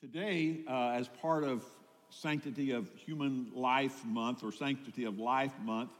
Today, uh, as part of Sanctity of Human Life Month or Sanctity of Life Month,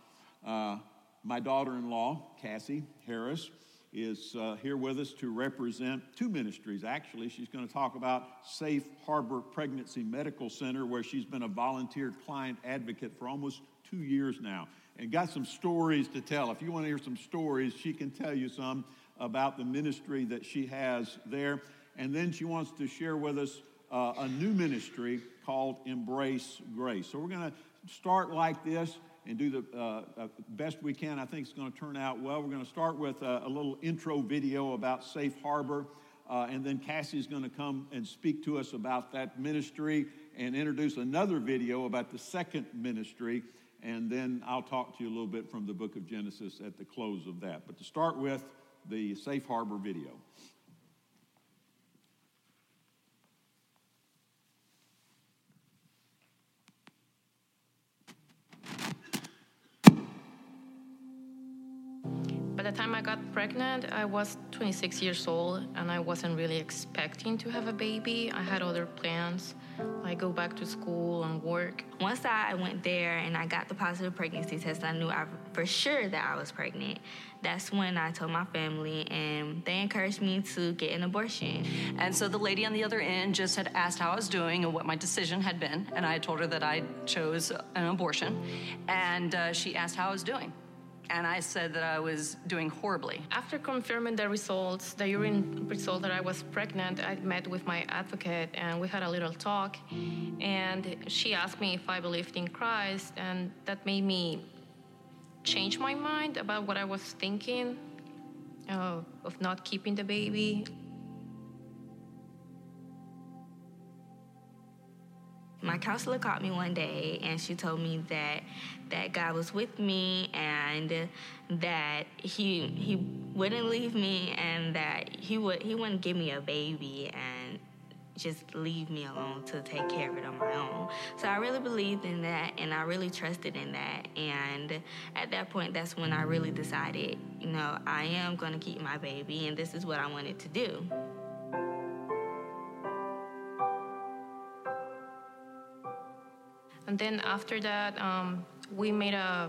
uh, my daughter in law, Cassie Harris, is uh, here with us to represent two ministries. Actually, she's going to talk about Safe Harbor Pregnancy Medical Center, where she's been a volunteer client advocate for almost two years now and got some stories to tell. If you want to hear some stories, she can tell you some about the ministry that she has there. And then she wants to share with us uh, a new ministry called Embrace Grace. So we're going to start like this and do the uh, uh, best we can. I think it's going to turn out well. We're going to start with a, a little intro video about Safe Harbor, uh, and then Cassie's going to come and speak to us about that ministry and introduce another video about the second ministry. And then I'll talk to you a little bit from the book of Genesis at the close of that. But to start with, the Safe Harbor video. the time I got pregnant, I was 26 years old and I wasn't really expecting to have a baby. I had other plans, like go back to school and work. Once I went there and I got the positive pregnancy test, I knew I, for sure that I was pregnant. That's when I told my family, and they encouraged me to get an abortion. And so the lady on the other end just had asked how I was doing and what my decision had been, and I told her that I chose an abortion, and uh, she asked how I was doing and I said that I was doing horribly. After confirming the results, the urine result that I was pregnant, I met with my advocate and we had a little talk. And she asked me if I believed in Christ, and that made me change my mind about what I was thinking uh, of not keeping the baby. My mm-hmm. counselor called me one day and she told me that that God was with me and that he he wouldn't leave me and that he would he wouldn't give me a baby and just leave me alone to take care of it on my own. So I really believed in that and I really trusted in that. And at that point, that's when I really decided, you know, I am going to keep my baby and this is what I wanted to do. And then after that, um, we made a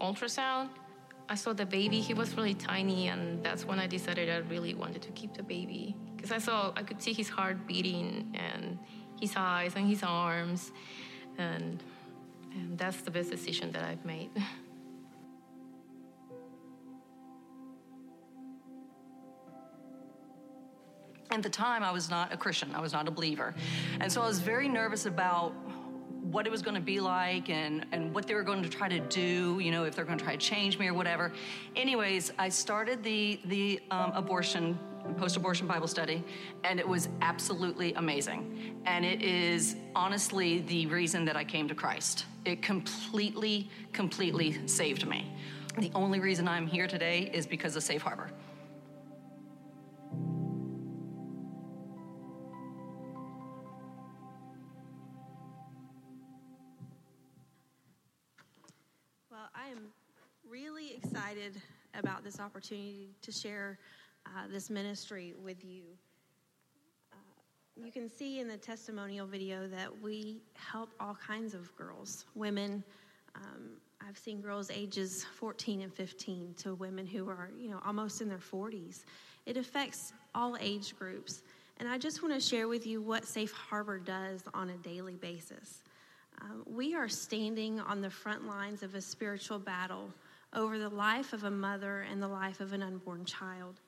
ultrasound. I saw the baby. He was really tiny, and that's when I decided I really wanted to keep the baby because I saw I could see his heart beating and his eyes and his arms, and and that's the best decision that I've made. At the time, I was not a Christian. I was not a believer. And so I was very nervous about what it was going to be like and, and what they were going to try to do, you know, if they're going to try to change me or whatever. Anyways, I started the, the um, abortion, post abortion Bible study, and it was absolutely amazing. And it is honestly the reason that I came to Christ. It completely, completely saved me. The only reason I'm here today is because of Safe Harbor. Excited about this opportunity to share uh, this ministry with you. Uh, you can see in the testimonial video that we help all kinds of girls, women. Um, I've seen girls ages 14 and 15 to women who are, you know, almost in their 40s. It affects all age groups. And I just want to share with you what Safe Harbor does on a daily basis. Um, we are standing on the front lines of a spiritual battle over the life of a mother and the life of an unborn child.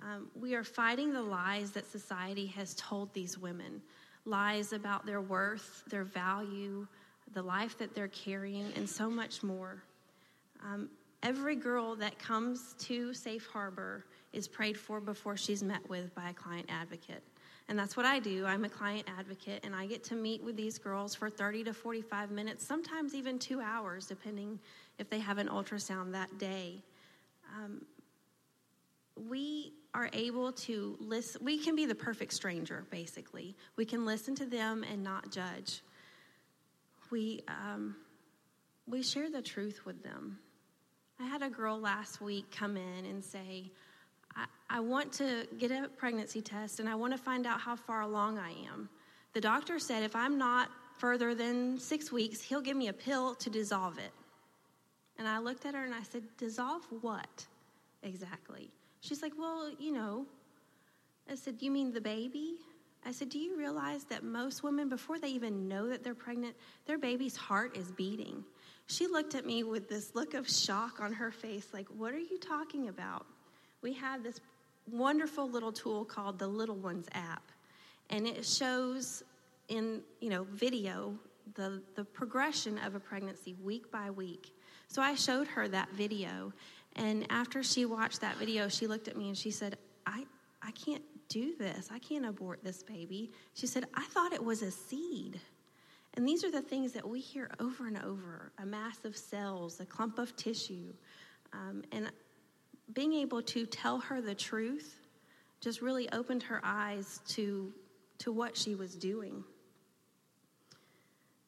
Um, we are fighting the lies that society has told these women lies about their worth, their value, the life that they're carrying, and so much more. Um, every girl that comes to Safe Harbor is prayed for before she's met with by a client advocate. And that's what I do. I'm a client advocate, and I get to meet with these girls for 30 to 45 minutes, sometimes even two hours, depending if they have an ultrasound that day. Um, we are able to listen, we can be the perfect stranger, basically. We can listen to them and not judge. We, um, we share the truth with them. I had a girl last week come in and say, I, I want to get a pregnancy test and I want to find out how far along I am. The doctor said if I'm not further than six weeks, he'll give me a pill to dissolve it. And I looked at her and I said, Dissolve what exactly? She's like, Well, you know. I said, You mean the baby? I said, Do you realize that most women, before they even know that they're pregnant, their baby's heart is beating? She looked at me with this look of shock on her face, like, What are you talking about? We have this wonderful little tool called the Little Ones app, and it shows in you know video the, the progression of a pregnancy week by week. So I showed her that video, and after she watched that video, she looked at me and she said, I, I can't do this. I can't abort this baby. She said, I thought it was a seed. And these are the things that we hear over and over a mass of cells, a clump of tissue. Um, and being able to tell her the truth just really opened her eyes to, to what she was doing.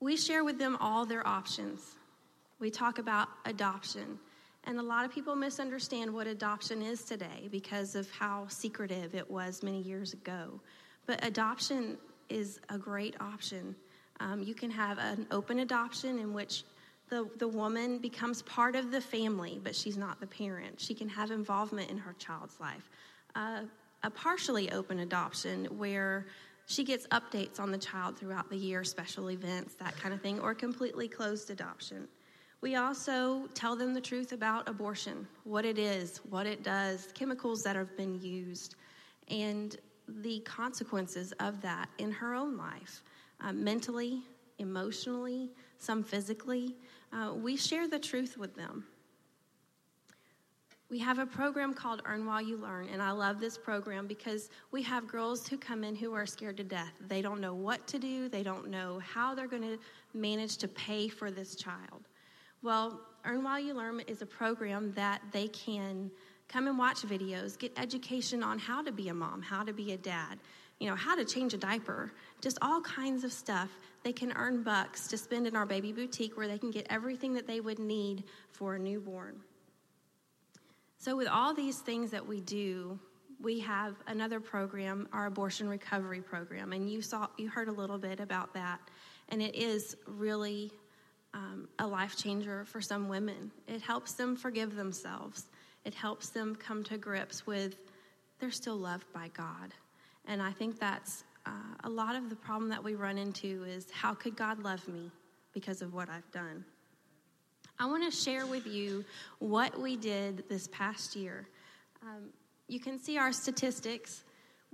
We share with them all their options. We talk about adoption. And a lot of people misunderstand what adoption is today because of how secretive it was many years ago. But adoption is a great option. Um, you can have an open adoption in which the, the woman becomes part of the family, but she's not the parent. She can have involvement in her child's life. Uh, a partially open adoption where she gets updates on the child throughout the year, special events, that kind of thing, or completely closed adoption. We also tell them the truth about abortion, what it is, what it does, chemicals that have been used, and the consequences of that in her own life, uh, mentally, emotionally, some physically. Uh, we share the truth with them. We have a program called Earn While You Learn, and I love this program because we have girls who come in who are scared to death. They don't know what to do, they don't know how they're going to manage to pay for this child. Well, Earn While You Learn is a program that they can come and watch videos, get education on how to be a mom, how to be a dad, you know, how to change a diaper, just all kinds of stuff. They can earn bucks to spend in our baby boutique where they can get everything that they would need for a newborn. So, with all these things that we do, we have another program, our abortion recovery program, and you saw, you heard a little bit about that, and it is really um, a life changer for some women. It helps them forgive themselves. It helps them come to grips with they're still loved by God, and I think that's uh, a lot of the problem that we run into is how could God love me because of what I've done. I want to share with you what we did this past year. Um, you can see our statistics.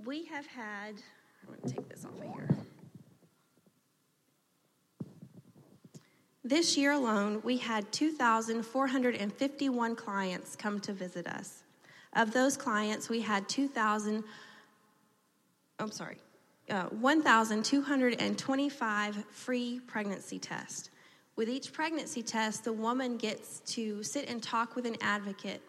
We have had, I'm going to take this off of here. This year alone, we had 2,451 clients come to visit us. Of those clients, we had 2,000, I'm sorry, uh, 1,225 free pregnancy tests. With each pregnancy test, the woman gets to sit and talk with an advocate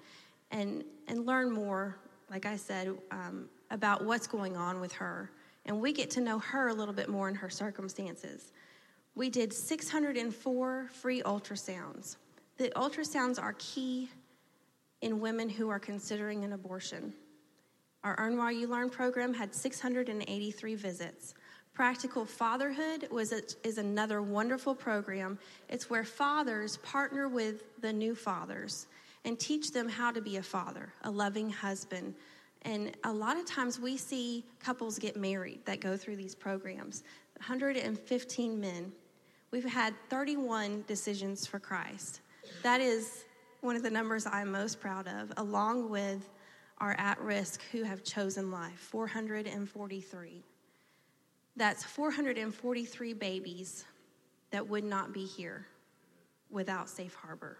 and, and learn more, like I said, um, about what's going on with her. And we get to know her a little bit more in her circumstances. We did 604 free ultrasounds. The ultrasounds are key in women who are considering an abortion. Our Earn While You Learn program had 683 visits. Practical Fatherhood was a, is another wonderful program. It's where fathers partner with the new fathers and teach them how to be a father, a loving husband. And a lot of times we see couples get married that go through these programs 115 men. We've had 31 decisions for Christ. That is one of the numbers I'm most proud of, along with our at risk who have chosen life 443. That's 443 babies that would not be here without Safe Harbor.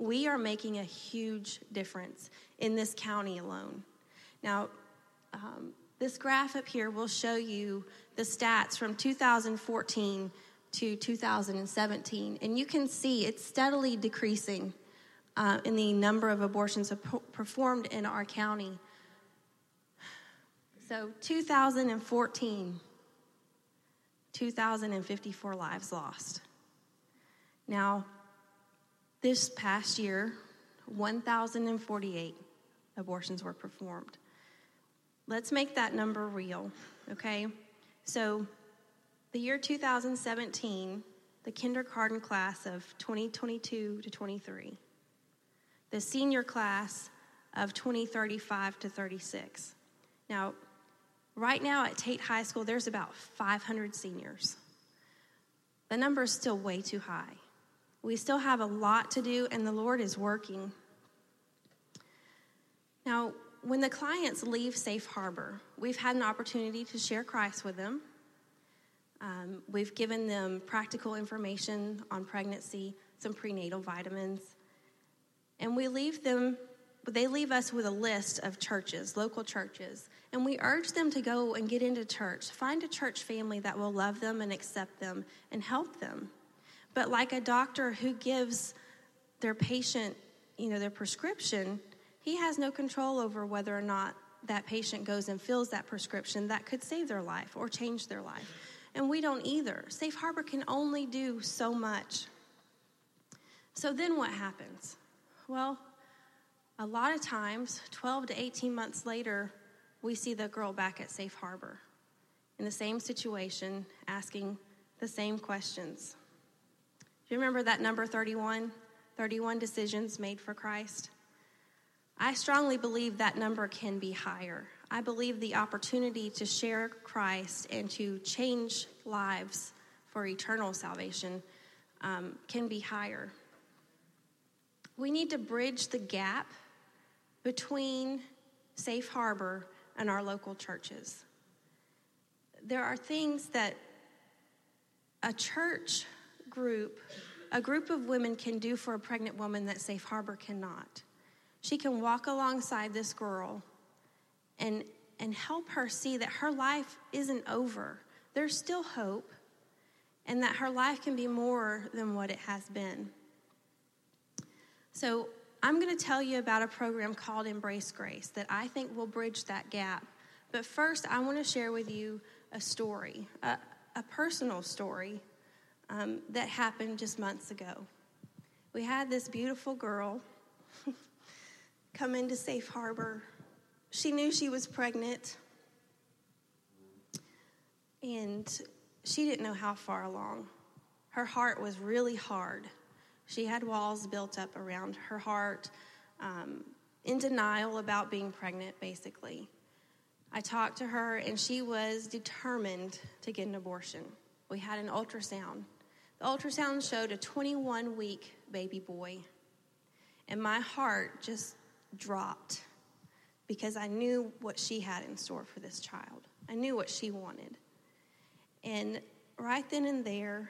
We are making a huge difference in this county alone. Now, um, this graph up here will show you the stats from 2014 to 2017, and you can see it's steadily decreasing uh, in the number of abortions performed in our county. So, 2014, 2,054 lives lost. Now, this past year, 1,048 abortions were performed. Let's make that number real, okay? So, the year 2017, the kindergarten class of 2022 to 23, the senior class of 2035 to 36. Now, right now at Tate High School, there's about 500 seniors. The number is still way too high. We still have a lot to do, and the Lord is working. Now, when the clients leave Safe Harbor, we've had an opportunity to share Christ with them. Um, we've given them practical information on pregnancy, some prenatal vitamins, and we leave them. They leave us with a list of churches, local churches, and we urge them to go and get into church. Find a church family that will love them and accept them and help them. But like a doctor who gives their patient, you know, their prescription, he has no control over whether or not that patient goes and fills that prescription that could save their life or change their life. And we don't either. Safe Harbor can only do so much. So then what happens? Well, a lot of times, 12 to 18 months later, we see the girl back at Safe Harbor in the same situation, asking the same questions. Do you remember that number 31? 31 decisions made for Christ? I strongly believe that number can be higher. I believe the opportunity to share Christ and to change lives for eternal salvation um, can be higher. We need to bridge the gap between Safe Harbor and our local churches. There are things that a church group, a group of women can do for a pregnant woman that Safe Harbor cannot she can walk alongside this girl and, and help her see that her life isn't over. There's still hope, and that her life can be more than what it has been. So, I'm going to tell you about a program called Embrace Grace that I think will bridge that gap. But first, I want to share with you a story, a, a personal story um, that happened just months ago. We had this beautiful girl come into Safe Harbor. She knew she was pregnant, and she didn't know how far along. Her heart was really hard. She had walls built up around her heart, um, in denial about being pregnant, basically. I talked to her, and she was determined to get an abortion. We had an ultrasound. The ultrasound showed a 21 week baby boy. And my heart just dropped because I knew what she had in store for this child. I knew what she wanted. And right then and there,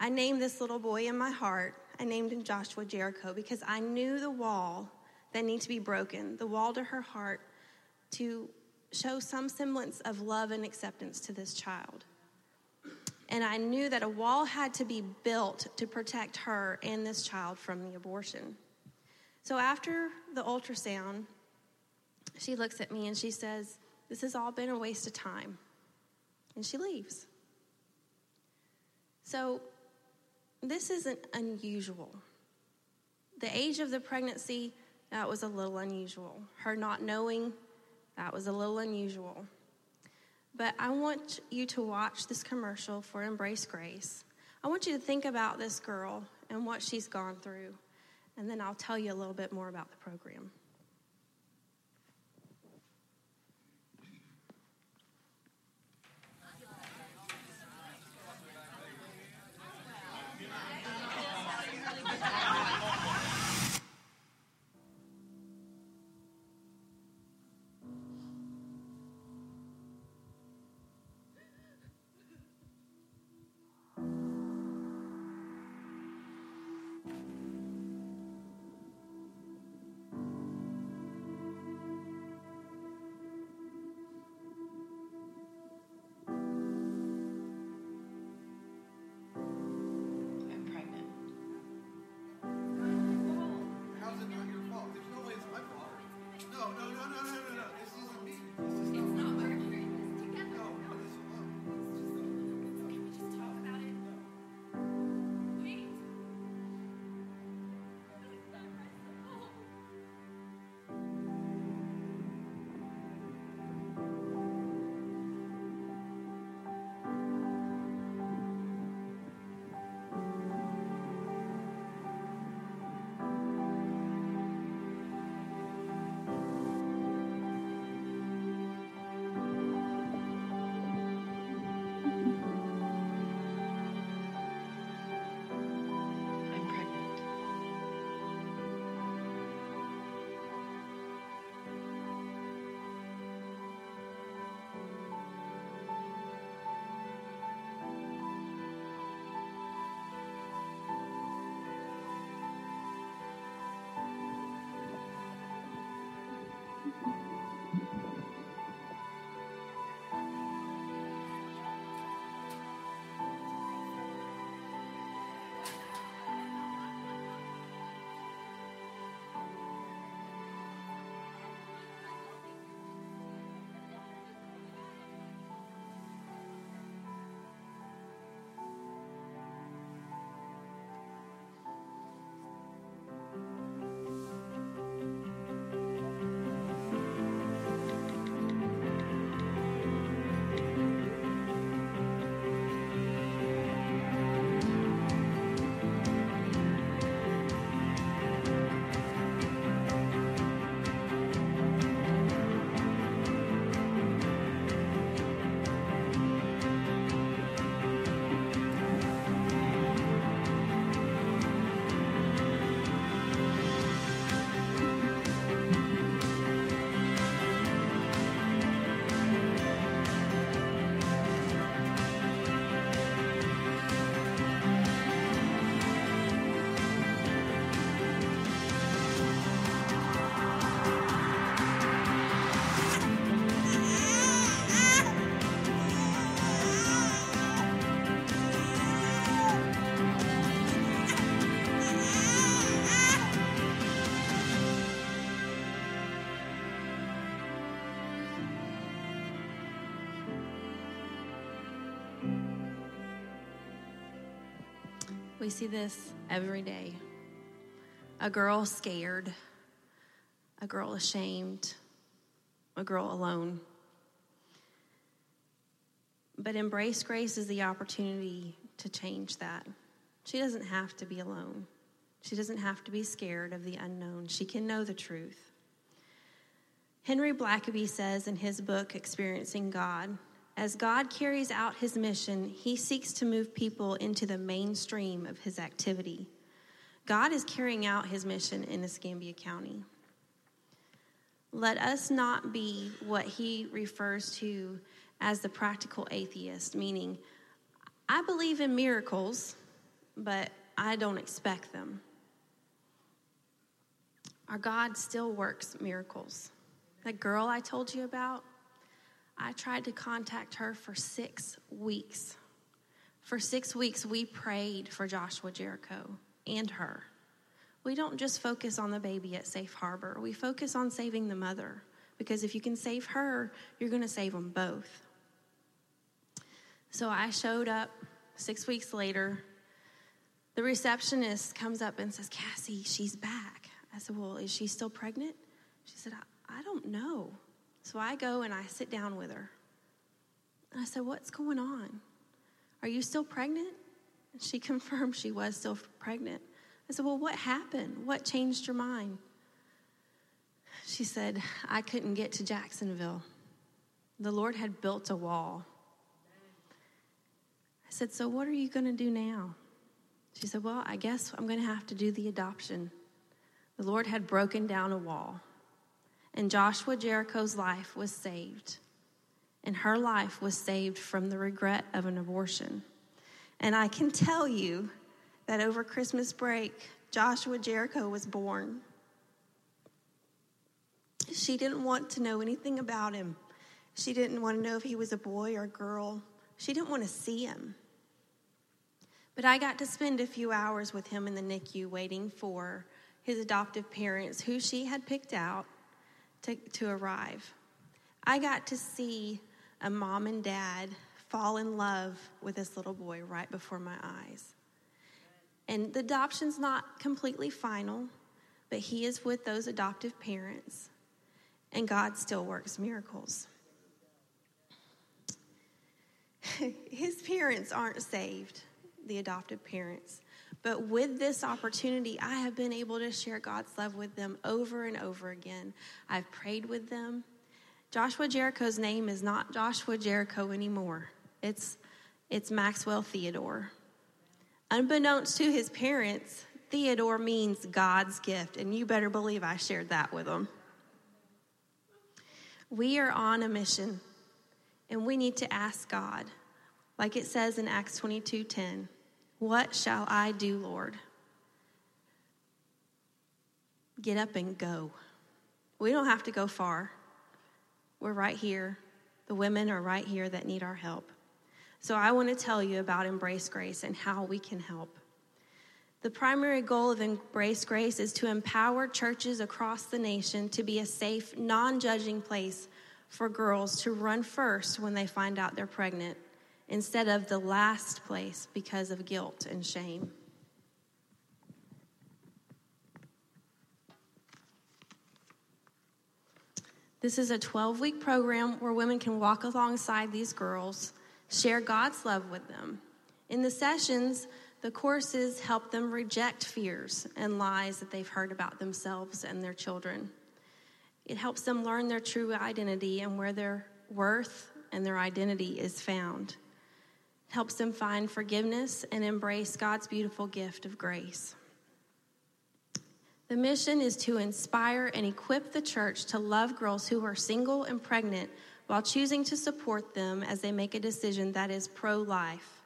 I named this little boy in my heart. I named him Joshua Jericho because I knew the wall that needed to be broken, the wall to her heart to show some semblance of love and acceptance to this child. And I knew that a wall had to be built to protect her and this child from the abortion. So after the ultrasound, she looks at me and she says, This has all been a waste of time. And she leaves. So this isn't unusual. The age of the pregnancy, that was a little unusual. Her not knowing, that was a little unusual. But I want you to watch this commercial for Embrace Grace. I want you to think about this girl and what she's gone through and then I'll tell you a little bit more about the program. no, no, no, no. We see this every day. A girl scared, a girl ashamed, a girl alone. But Embrace Grace is the opportunity to change that. She doesn't have to be alone. She doesn't have to be scared of the unknown. She can know the truth. Henry Blackaby says in his book, Experiencing God, as God carries out his mission, he seeks to move people into the mainstream of his activity. God is carrying out his mission in Escambia County. Let us not be what he refers to as the practical atheist, meaning, I believe in miracles, but I don't expect them. Our God still works miracles. That girl I told you about, I tried to contact her for six weeks. For six weeks, we prayed for Joshua Jericho and her. We don't just focus on the baby at Safe Harbor, we focus on saving the mother. Because if you can save her, you're going to save them both. So I showed up six weeks later. The receptionist comes up and says, Cassie, she's back. I said, Well, is she still pregnant? She said, I, I don't know. So I go and I sit down with her. And I said, What's going on? Are you still pregnant? And she confirmed she was still pregnant. I said, Well, what happened? What changed your mind? She said, I couldn't get to Jacksonville. The Lord had built a wall. I said, So what are you going to do now? She said, Well, I guess I'm going to have to do the adoption. The Lord had broken down a wall and Joshua Jericho's life was saved. And her life was saved from the regret of an abortion. And I can tell you that over Christmas break, Joshua Jericho was born. She didn't want to know anything about him. She didn't want to know if he was a boy or a girl. She didn't want to see him. But I got to spend a few hours with him in the NICU waiting for his adoptive parents, who she had picked out to, to arrive. I got to see a mom and dad fall in love with this little boy right before my eyes. And the adoption's not completely final, but he is with those adoptive parents, and God still works miracles. His parents aren't saved, the adoptive parents. But with this opportunity, I have been able to share God's love with them over and over again. I've prayed with them. Joshua Jericho's name is not Joshua Jericho anymore. It's it's Maxwell Theodore. Unbeknownst to his parents, Theodore means God's gift, and you better believe I shared that with them. We are on a mission, and we need to ask God, like it says in Acts 22 10. What shall I do, Lord? Get up and go. We don't have to go far. We're right here. The women are right here that need our help. So I want to tell you about Embrace Grace and how we can help. The primary goal of Embrace Grace is to empower churches across the nation to be a safe, non judging place for girls to run first when they find out they're pregnant instead of the last place because of guilt and shame. This is a 12 week program where women can walk alongside these girls, share God's love with them. In the sessions, the courses help them reject fears and lies that they've heard about themselves and their children. It helps them learn their true identity and where their worth and their identity is found helps them find forgiveness and embrace God's beautiful gift of grace. The mission is to inspire and equip the church to love girls who are single and pregnant while choosing to support them as they make a decision that is pro life.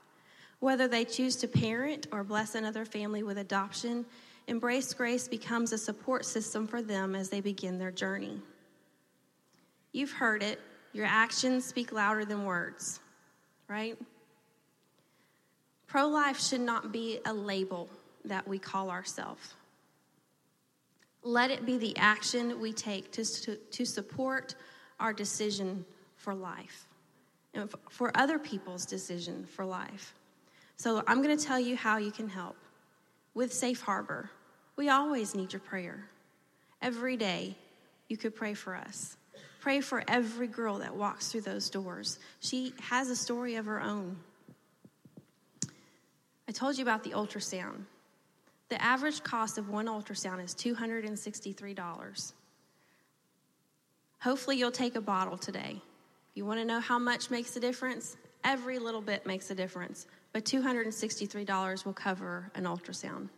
Whether they choose to parent or bless another family with adoption, Embrace Grace becomes a support system for them as they begin their journey. You've heard it, your actions speak louder than words, right? Pro life should not be a label that we call ourselves. Let it be the action we take to, to, to, support our decision for life and for other people's decision for life. So I'm going to tell you how you can help. With Safe Harbor, we always need your prayer. Every day, you could pray for us. Pray for every girl that walks through those doors. She has a story of her own. I told you about the ultrasound. The average cost of one ultrasound is $263. Hopefully, you'll take a bottle today. You want to know how much makes a difference? Every little bit makes a difference, but $263 will cover an ultrasound.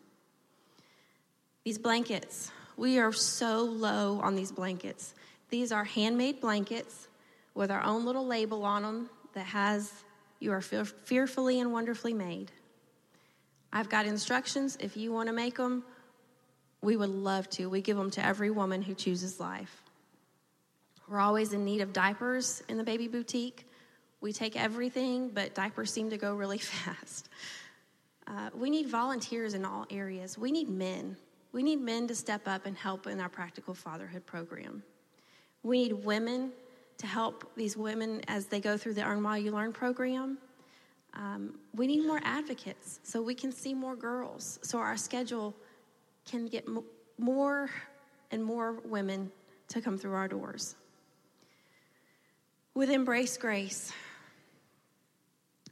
These blankets, we are so low on these blankets. These are handmade blankets with our own little label on them that has, You are fearfully and wonderfully made. I've got instructions. If you want to make them, we would love to. We give them to every woman who chooses life. We're always in need of diapers in the baby boutique. We take everything, but diapers seem to go really fast. Uh, we need volunteers in all areas. We need men. We need men to step up and help in our practical fatherhood program. We need women to help these women as they go through the Earn While You Learn program. Um, we need more advocates so we can see more girls, so our schedule can get m- more and more women to come through our doors. With Embrace Grace,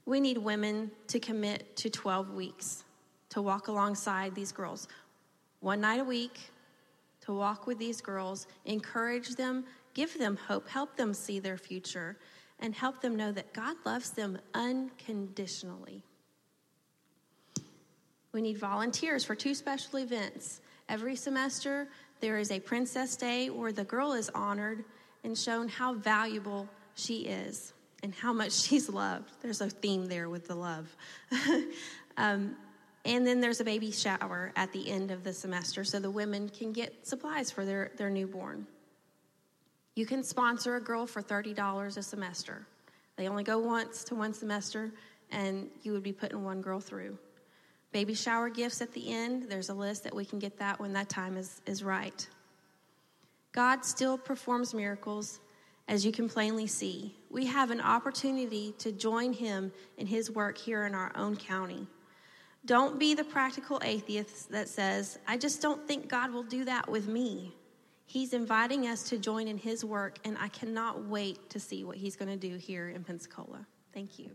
we need women to commit to 12 weeks to walk alongside these girls. One night a week to walk with these girls, encourage them, give them hope, help them see their future, and help them know that God loves them unconditionally. We need volunteers for two special events. Every semester, there is a Princess Day where the girl is honored and shown how valuable she is and how much she's loved. There's a theme there with the love. um, and then there's a baby shower at the end of the semester so the women can get supplies for their, their newborn. You can sponsor a girl for $30 a semester. They only go once to one semester, and you would be putting one girl through. Baby shower gifts at the end, there's a list that we can get that when that time is, is right. God still performs miracles, as you can plainly see. We have an opportunity to join Him in His work here in our own county. Don't be the practical atheist that says, I just don't think God will do that with me. He's inviting us to join in his work, and I cannot wait to see what he's going to do here in Pensacola. Thank you.